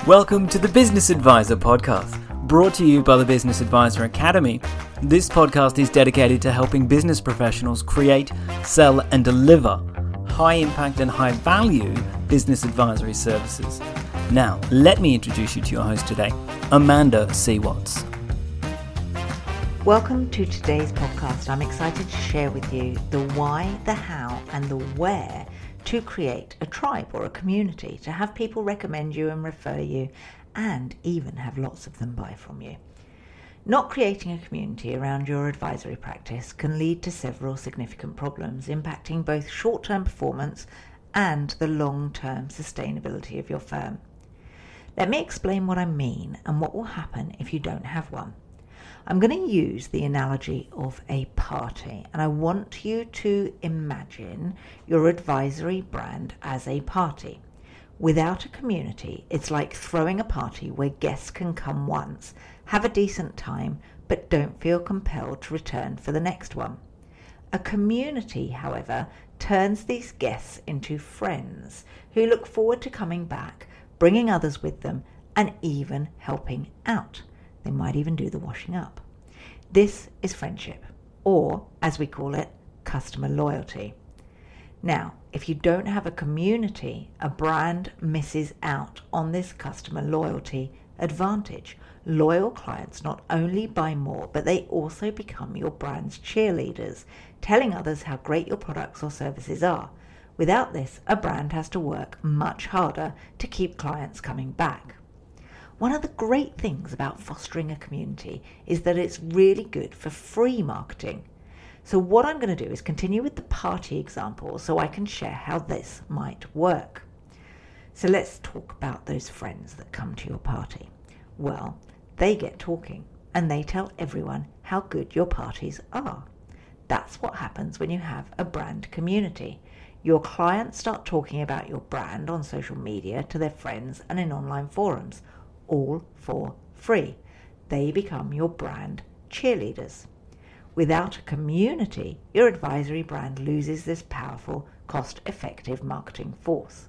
Welcome to the Business Advisor podcast, brought to you by the Business Advisor Academy. This podcast is dedicated to helping business professionals create, sell, and deliver high impact and high value business advisory services. Now, let me introduce you to your host today, Amanda C. Watts. Welcome to today's podcast. I'm excited to share with you the why, the how, and the where to create a tribe or a community, to have people recommend you and refer you, and even have lots of them buy from you. Not creating a community around your advisory practice can lead to several significant problems impacting both short term performance and the long term sustainability of your firm. Let me explain what I mean and what will happen if you don't have one. I'm going to use the analogy of a party, and I want you to imagine your advisory brand as a party. Without a community, it's like throwing a party where guests can come once, have a decent time, but don't feel compelled to return for the next one. A community, however, turns these guests into friends who look forward to coming back, bringing others with them, and even helping out. They might even do the washing up. This is friendship, or as we call it, customer loyalty. Now, if you don't have a community, a brand misses out on this customer loyalty advantage. Loyal clients not only buy more, but they also become your brand's cheerleaders, telling others how great your products or services are. Without this, a brand has to work much harder to keep clients coming back. One of the great things about fostering a community is that it's really good for free marketing. So, what I'm going to do is continue with the party example so I can share how this might work. So, let's talk about those friends that come to your party. Well, they get talking and they tell everyone how good your parties are. That's what happens when you have a brand community. Your clients start talking about your brand on social media to their friends and in online forums all for free. They become your brand cheerleaders. Without a community, your advisory brand loses this powerful, cost effective marketing force.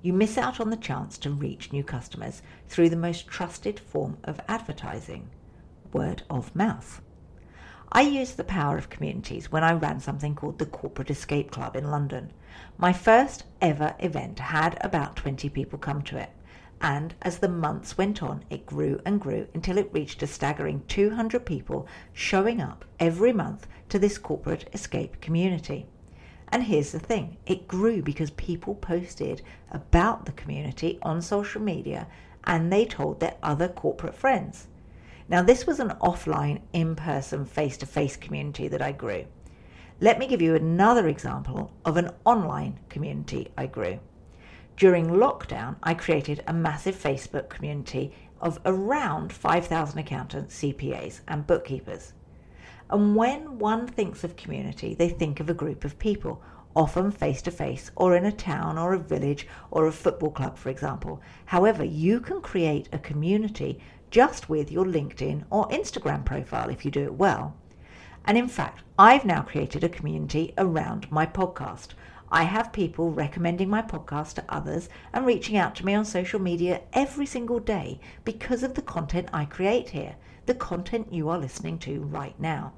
You miss out on the chance to reach new customers through the most trusted form of advertising word of mouth. I used the power of communities when I ran something called the Corporate Escape Club in London. My first ever event had about 20 people come to it and as the months went on, it grew and grew until it reached a staggering 200 people showing up every month to this corporate escape community. And here's the thing it grew because people posted about the community on social media and they told their other corporate friends. Now, this was an offline, in person, face to face community that I grew. Let me give you another example of an online community I grew. During lockdown, I created a massive Facebook community of around 5,000 accountants, CPAs, and bookkeepers. And when one thinks of community, they think of a group of people, often face to face, or in a town or a village or a football club, for example. However, you can create a community just with your LinkedIn or Instagram profile if you do it well. And in fact, I've now created a community around my podcast. I have people recommending my podcast to others and reaching out to me on social media every single day because of the content I create here, the content you are listening to right now.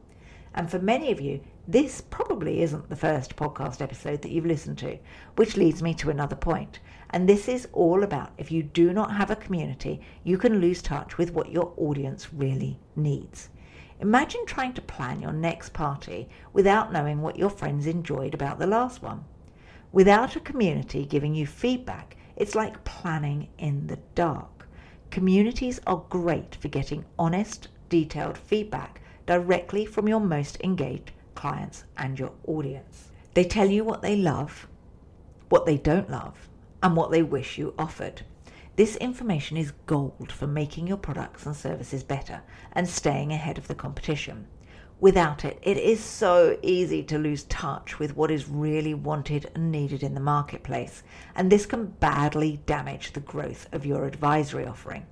And for many of you, this probably isn't the first podcast episode that you've listened to, which leads me to another point. And this is all about if you do not have a community, you can lose touch with what your audience really needs. Imagine trying to plan your next party without knowing what your friends enjoyed about the last one. Without a community giving you feedback, it's like planning in the dark. Communities are great for getting honest, detailed feedback directly from your most engaged clients and your audience. They tell you what they love, what they don't love, and what they wish you offered. This information is gold for making your products and services better and staying ahead of the competition. Without it, it is so easy to lose touch with what is really wanted and needed in the marketplace, and this can badly damage the growth of your advisory offering.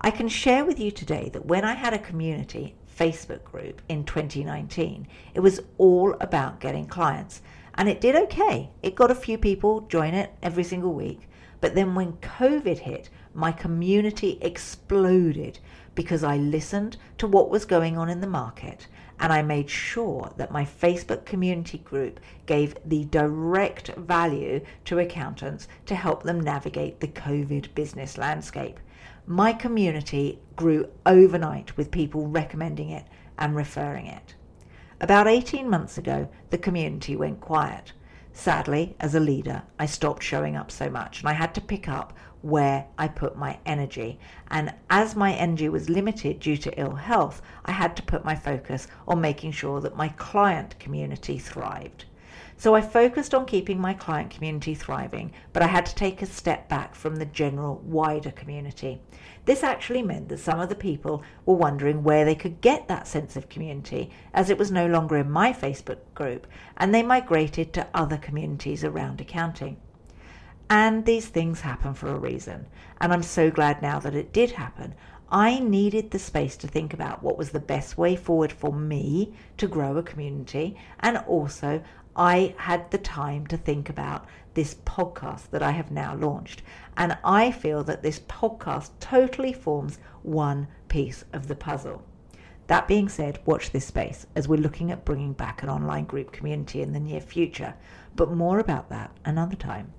I can share with you today that when I had a community Facebook group in 2019, it was all about getting clients, and it did okay. It got a few people join it every single week, But then when COVID hit, my community exploded because I listened to what was going on in the market and I made sure that my Facebook community group gave the direct value to accountants to help them navigate the COVID business landscape. My community grew overnight with people recommending it and referring it. About 18 months ago, the community went quiet. Sadly, as a leader, I stopped showing up so much and I had to pick up where I put my energy. And as my energy was limited due to ill health, I had to put my focus on making sure that my client community thrived. So I focused on keeping my client community thriving, but I had to take a step back from the general wider community. This actually meant that some of the people were wondering where they could get that sense of community, as it was no longer in my Facebook group, and they migrated to other communities around accounting. And these things happen for a reason. And I'm so glad now that it did happen. I needed the space to think about what was the best way forward for me to grow a community. And also, I had the time to think about this podcast that I have now launched. And I feel that this podcast totally forms one piece of the puzzle. That being said, watch this space as we're looking at bringing back an online group community in the near future. But more about that another time.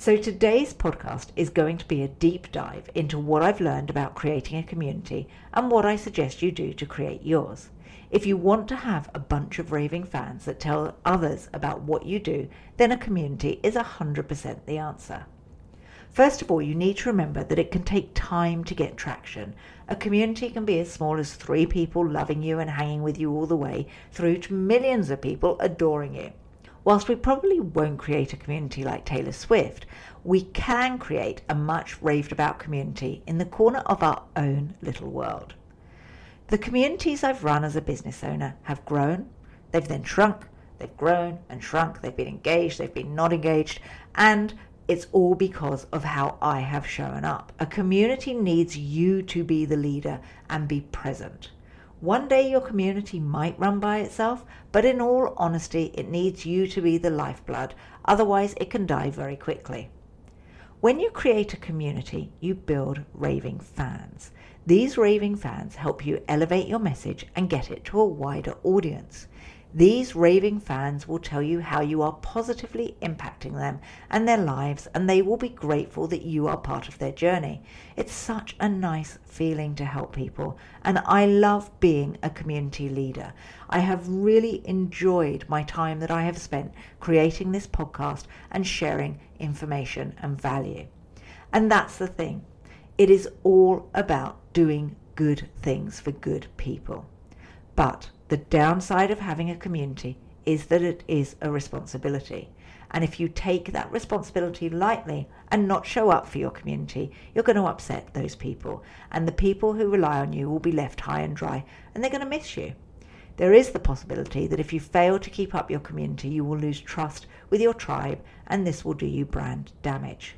So today's podcast is going to be a deep dive into what I've learned about creating a community and what I suggest you do to create yours. If you want to have a bunch of raving fans that tell others about what you do, then a community is 100% the answer. First of all, you need to remember that it can take time to get traction. A community can be as small as three people loving you and hanging with you all the way through to millions of people adoring you. Whilst we probably won't create a community like Taylor Swift, we can create a much raved about community in the corner of our own little world. The communities I've run as a business owner have grown, they've then shrunk, they've grown and shrunk, they've been engaged, they've been not engaged, and it's all because of how I have shown up. A community needs you to be the leader and be present. One day your community might run by itself, but in all honesty, it needs you to be the lifeblood, otherwise, it can die very quickly. When you create a community, you build raving fans. These raving fans help you elevate your message and get it to a wider audience. These raving fans will tell you how you are positively impacting them and their lives, and they will be grateful that you are part of their journey. It's such a nice feeling to help people, and I love being a community leader. I have really enjoyed my time that I have spent creating this podcast and sharing information and value. And that's the thing, it is all about doing good things for good people. But the downside of having a community is that it is a responsibility. And if you take that responsibility lightly and not show up for your community, you're going to upset those people. And the people who rely on you will be left high and dry and they're going to miss you. There is the possibility that if you fail to keep up your community, you will lose trust with your tribe and this will do you brand damage.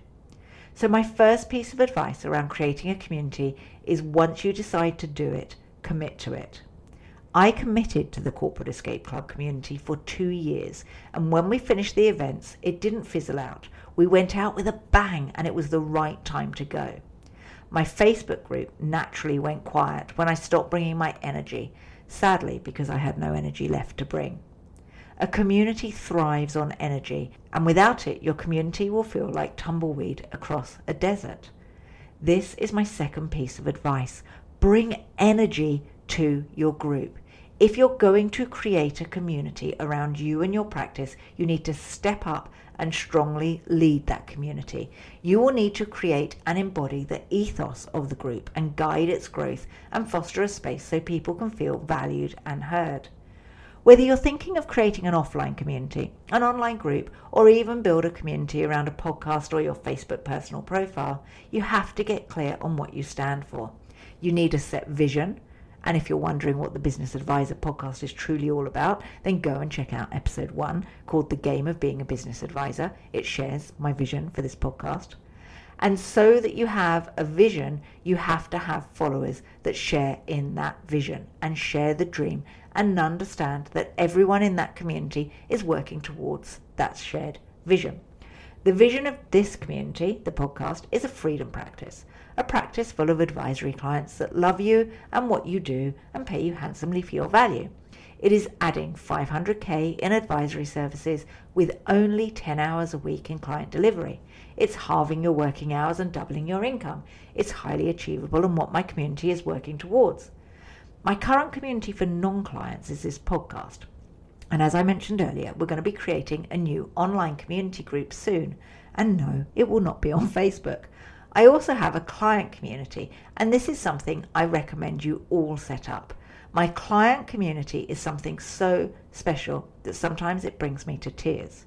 So, my first piece of advice around creating a community is once you decide to do it, commit to it. I committed to the Corporate Escape Club community for two years, and when we finished the events, it didn't fizzle out. We went out with a bang, and it was the right time to go. My Facebook group naturally went quiet when I stopped bringing my energy, sadly, because I had no energy left to bring. A community thrives on energy, and without it, your community will feel like tumbleweed across a desert. This is my second piece of advice. Bring energy to your group. If you're going to create a community around you and your practice, you need to step up and strongly lead that community. You will need to create and embody the ethos of the group and guide its growth and foster a space so people can feel valued and heard. Whether you're thinking of creating an offline community, an online group, or even build a community around a podcast or your Facebook personal profile, you have to get clear on what you stand for. You need a set vision, and if you're wondering what the Business Advisor podcast is truly all about, then go and check out episode one called The Game of Being a Business Advisor. It shares my vision for this podcast. And so that you have a vision, you have to have followers that share in that vision and share the dream and understand that everyone in that community is working towards that shared vision. The vision of this community, the podcast, is a freedom practice, a practice full of advisory clients that love you and what you do and pay you handsomely for your value. It is adding 500k in advisory services with only 10 hours a week in client delivery. It's halving your working hours and doubling your income. It's highly achievable and what my community is working towards. My current community for non clients is this podcast. And as I mentioned earlier, we're going to be creating a new online community group soon. And no, it will not be on Facebook. I also have a client community, and this is something I recommend you all set up. My client community is something so special that sometimes it brings me to tears.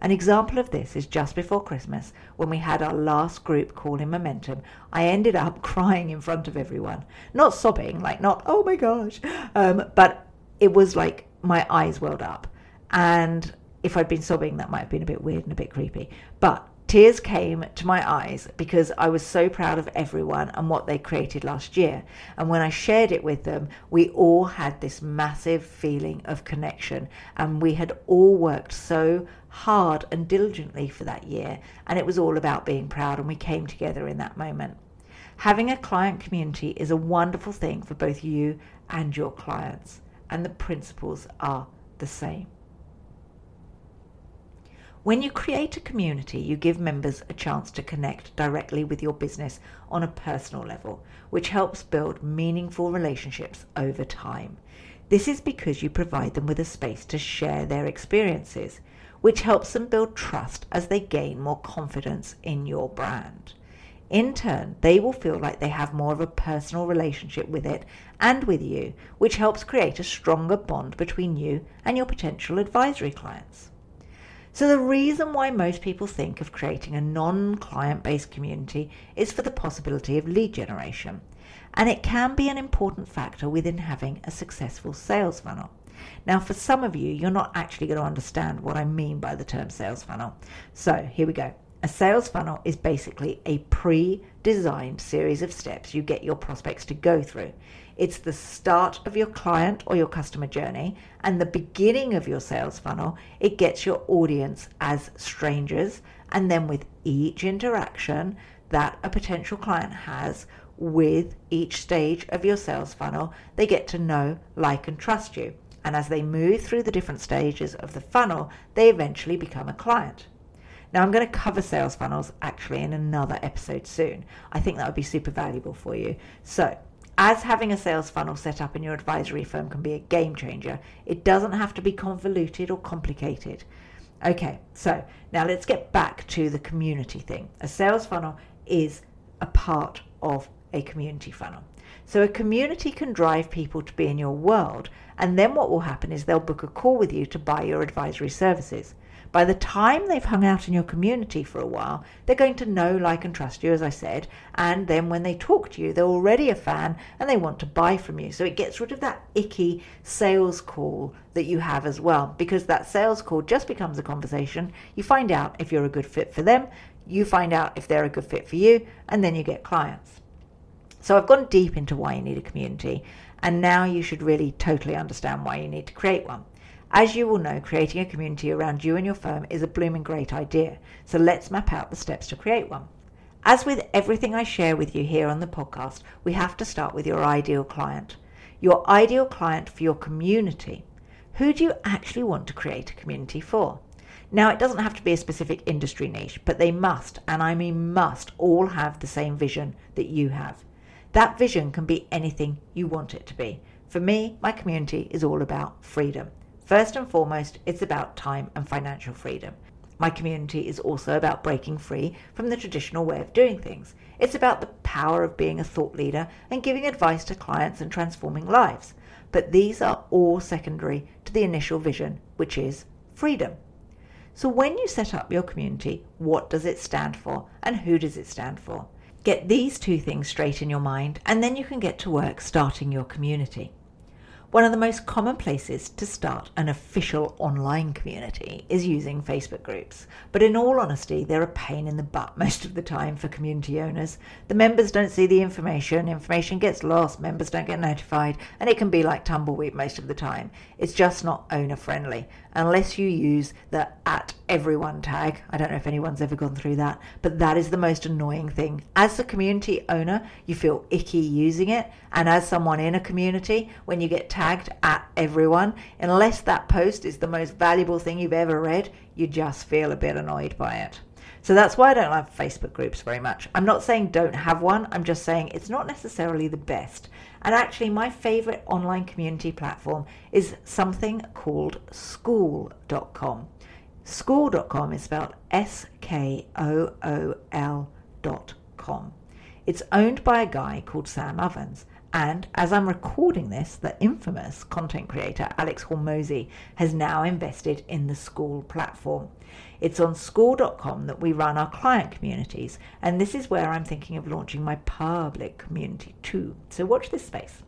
An example of this is just before Christmas when we had our last group call in Momentum. I ended up crying in front of everyone. Not sobbing, like not, oh my gosh, um, but it was like my eyes welled up. And if I'd been sobbing, that might have been a bit weird and a bit creepy. But Tears came to my eyes because I was so proud of everyone and what they created last year. And when I shared it with them, we all had this massive feeling of connection. And we had all worked so hard and diligently for that year. And it was all about being proud. And we came together in that moment. Having a client community is a wonderful thing for both you and your clients. And the principles are the same. When you create a community, you give members a chance to connect directly with your business on a personal level, which helps build meaningful relationships over time. This is because you provide them with a space to share their experiences, which helps them build trust as they gain more confidence in your brand. In turn, they will feel like they have more of a personal relationship with it and with you, which helps create a stronger bond between you and your potential advisory clients. So, the reason why most people think of creating a non client based community is for the possibility of lead generation. And it can be an important factor within having a successful sales funnel. Now, for some of you, you're not actually going to understand what I mean by the term sales funnel. So, here we go. A sales funnel is basically a pre designed series of steps you get your prospects to go through. It's the start of your client or your customer journey and the beginning of your sales funnel. It gets your audience as strangers, and then with each interaction that a potential client has with each stage of your sales funnel, they get to know, like, and trust you. And as they move through the different stages of the funnel, they eventually become a client. Now, I'm going to cover sales funnels actually in another episode soon. I think that would be super valuable for you. So, as having a sales funnel set up in your advisory firm can be a game changer, it doesn't have to be convoluted or complicated. Okay, so now let's get back to the community thing. A sales funnel is a part of a community funnel. So a community can drive people to be in your world, and then what will happen is they'll book a call with you to buy your advisory services. By the time they've hung out in your community for a while, they're going to know, like, and trust you, as I said. And then when they talk to you, they're already a fan and they want to buy from you. So it gets rid of that icky sales call that you have as well, because that sales call just becomes a conversation. You find out if you're a good fit for them, you find out if they're a good fit for you, and then you get clients. So I've gone deep into why you need a community, and now you should really totally understand why you need to create one. As you will know, creating a community around you and your firm is a blooming great idea. So let's map out the steps to create one. As with everything I share with you here on the podcast, we have to start with your ideal client. Your ideal client for your community. Who do you actually want to create a community for? Now, it doesn't have to be a specific industry niche, but they must, and I mean must, all have the same vision that you have. That vision can be anything you want it to be. For me, my community is all about freedom. First and foremost, it's about time and financial freedom. My community is also about breaking free from the traditional way of doing things. It's about the power of being a thought leader and giving advice to clients and transforming lives. But these are all secondary to the initial vision, which is freedom. So when you set up your community, what does it stand for and who does it stand for? Get these two things straight in your mind and then you can get to work starting your community. One of the most common places to start an official online community is using Facebook groups. But in all honesty, they're a pain in the butt most of the time for community owners. The members don't see the information, information gets lost, members don't get notified, and it can be like tumbleweed most of the time. It's just not owner friendly unless you use the at everyone tag. I don't know if anyone's ever gone through that, but that is the most annoying thing. As the community owner, you feel icky using it, and as someone in a community, when you get tagged at everyone, unless that post is the most valuable thing you've ever read, you just feel a bit annoyed by it. So that's why I don't like Facebook groups very much. I'm not saying don't have one, I'm just saying it's not necessarily the best. And actually, my favorite online community platform is something called skool.com. Skool.com is spelled S K O O L.com. It's owned by a guy called Sam Ovens. And as I'm recording this, the infamous content creator Alex Hormozi has now invested in the Skool platform. It's on skool.com that we run our client communities, and this is where I'm thinking of launching my public community too. So watch this space.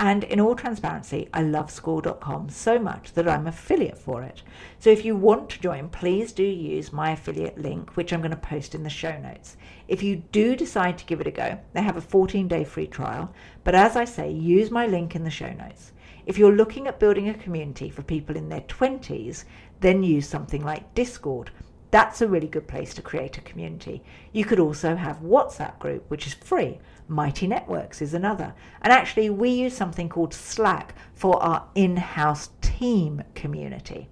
And in all transparency, I love skool.com so much that I'm affiliate for it. So if you want to join, please do use my affiliate link, which I'm going to post in the show notes. If you do decide to give it a go, they have a 14 day free trial. But as I say, use my link in the show notes. If you're looking at building a community for people in their 20s, then use something like Discord. That's a really good place to create a community. You could also have WhatsApp group, which is free. Mighty Networks is another. And actually, we use something called Slack for our in house team community.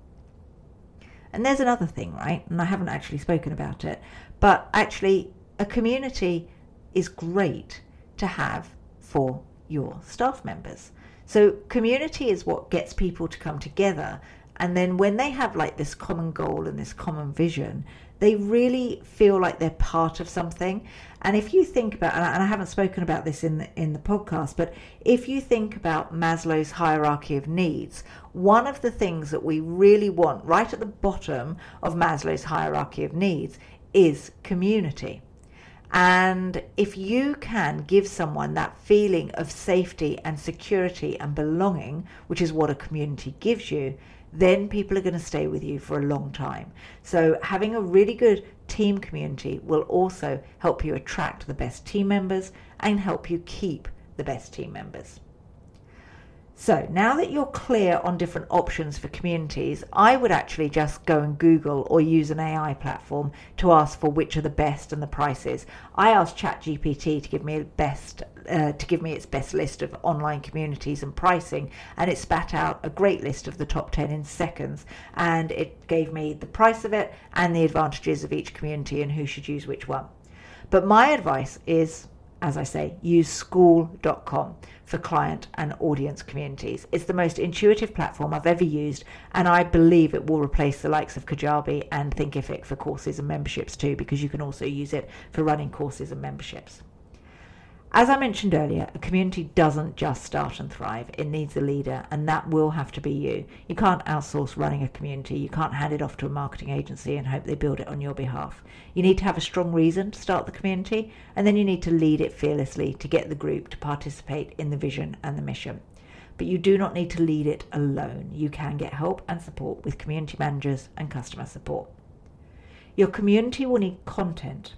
And there's another thing, right? And I haven't actually spoken about it, but actually, a community is great to have for your staff members. So, community is what gets people to come together and then when they have like this common goal and this common vision, they really feel like they're part of something. And if you think about, and I haven't spoken about this in the, in the podcast, but if you think about Maslow's hierarchy of needs, one of the things that we really want right at the bottom of Maslow's hierarchy of needs is community. And if you can give someone that feeling of safety and security and belonging, which is what a community gives you, then people are going to stay with you for a long time. So, having a really good team community will also help you attract the best team members and help you keep the best team members. So now that you're clear on different options for communities, I would actually just go and Google or use an AI platform to ask for which are the best and the prices. I asked ChatGPT to give me best uh, to give me its best list of online communities and pricing, and it spat out a great list of the top ten in seconds. And it gave me the price of it and the advantages of each community and who should use which one. But my advice is as I say, use skool.com for client and audience communities. It's the most intuitive platform I've ever used, and I believe it will replace the likes of Kajabi and Thinkific for courses and memberships too, because you can also use it for running courses and memberships. As I mentioned earlier, a community doesn't just start and thrive, it needs a leader, and that will have to be you. You can't outsource running a community, you can't hand it off to a marketing agency and hope they build it on your behalf. You need to have a strong reason to start the community, and then you need to lead it fearlessly to get the group to participate in the vision and the mission. But you do not need to lead it alone. You can get help and support with community managers and customer support. Your community will need content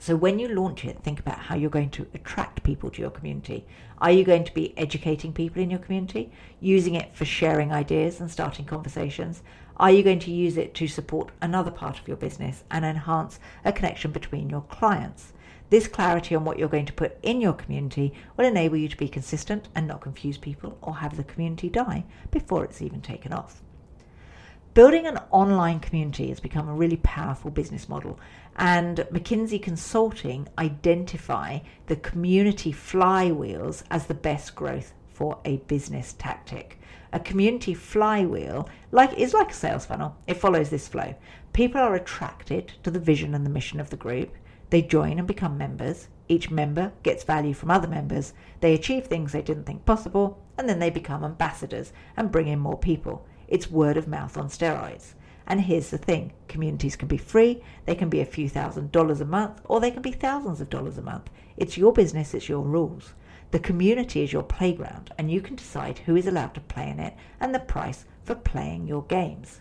so when you launch it, think about how you're going to attract people to your community. Are you going to be educating people in your community, using it for sharing ideas and starting conversations? Are you going to use it to support another part of your business and enhance a connection between your clients? This clarity on what you're going to put in your community will enable you to be consistent and not confuse people or have the community die before it's even taken off. Building an online community has become a really powerful business model, and McKinsey Consulting identify the community flywheels as the best growth for a business tactic. A community flywheel like is like a sales funnel. It follows this flow. People are attracted to the vision and the mission of the group. They join and become members. Each member gets value from other members. They achieve things they didn't think possible, and then they become ambassadors and bring in more people. It's word of mouth on steroids. And here's the thing communities can be free, they can be a few thousand dollars a month, or they can be thousands of dollars a month. It's your business, it's your rules. The community is your playground, and you can decide who is allowed to play in it and the price for playing your games.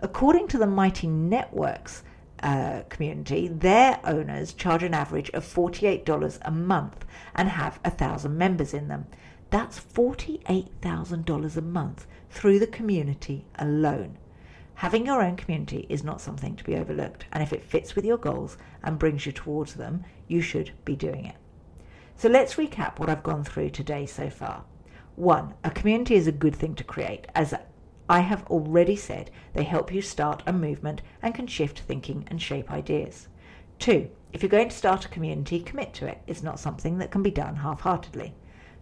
According to the Mighty Networks uh, community, their owners charge an average of $48 a month and have a thousand members in them. That's $48,000 a month through the community alone. Having your own community is not something to be overlooked, and if it fits with your goals and brings you towards them, you should be doing it. So let's recap what I've gone through today so far. One, a community is a good thing to create, as I have already said, they help you start a movement and can shift thinking and shape ideas. Two, if you're going to start a community, commit to it. It's not something that can be done half heartedly.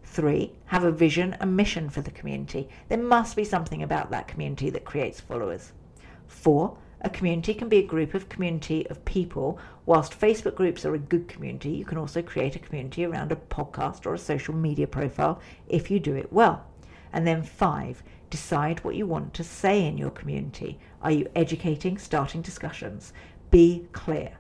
Three, have a vision and mission for the community. There must be something about that community that creates followers. Four, a community can be a group of community of people. Whilst Facebook groups are a good community, you can also create a community around a podcast or a social media profile if you do it well. And then five, decide what you want to say in your community. Are you educating, starting discussions? Be clear.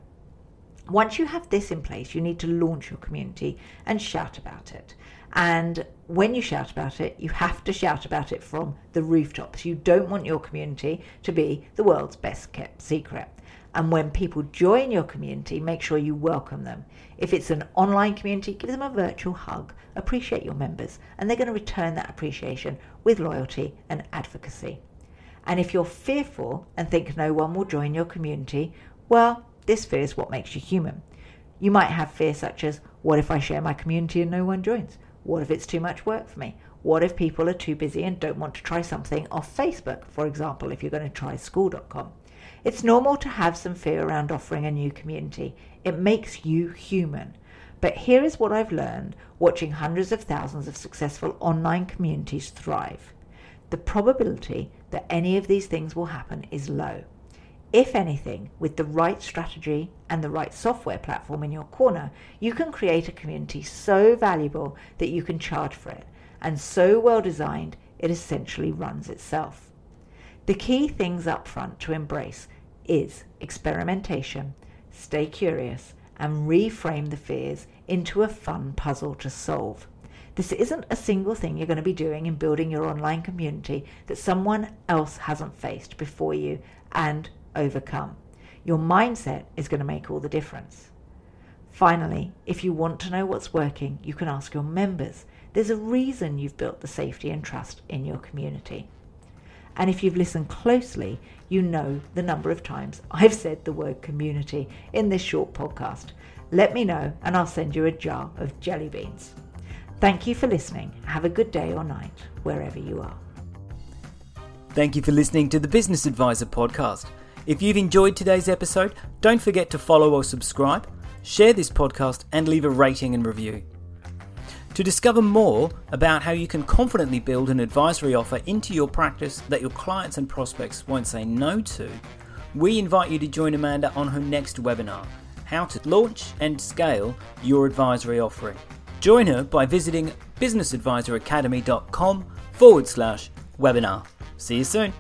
Once you have this in place, you need to launch your community and shout about it. And when you shout about it, you have to shout about it from the rooftops. You don't want your community to be the world's best kept secret. And when people join your community, make sure you welcome them. If it's an online community, give them a virtual hug. Appreciate your members, and they're going to return that appreciation with loyalty and advocacy. And if you're fearful and think no one will join your community, well, this fear is what makes you human. You might have fear such as, what if I share my community and no one joins? What if it's too much work for me? What if people are too busy and don't want to try something off Facebook, for example, if you're going to try skool.com? It's normal to have some fear around offering a new community. It makes you human. But here is what I've learned watching hundreds of thousands of successful online communities thrive. The probability that any of these things will happen is low. If anything, with the right strategy and the right software platform in your corner, you can create a community so valuable that you can charge for it, and so well designed it essentially runs itself. The key things up front to embrace is experimentation, stay curious, and reframe the fears into a fun puzzle to solve. This isn't a single thing you're going to be doing in building your online community that someone else hasn't faced before you and overcome. Your mindset is going to make all the difference. Finally, if you want to know what's working, you can ask your members. There's a reason you've built the safety and trust in your community. And if you've listened closely, you know the number of times I've said the word community in this short podcast. Let me know and I'll send you a jar of jelly beans. Thank you for listening. Have a good day or night, wherever you are. Thank you for listening to the Business Advisor podcast. If you've enjoyed today's episode, don't forget to follow or subscribe, share this podcast, and leave a rating and review. To discover more about how you can confidently build an advisory offer into your practice that your clients and prospects won't say no to, we invite you to join Amanda on her next webinar How to Launch and Scale Your Advisory Offering. Join her by visiting businessadvisoracademy.com forward slash webinar. See you soon.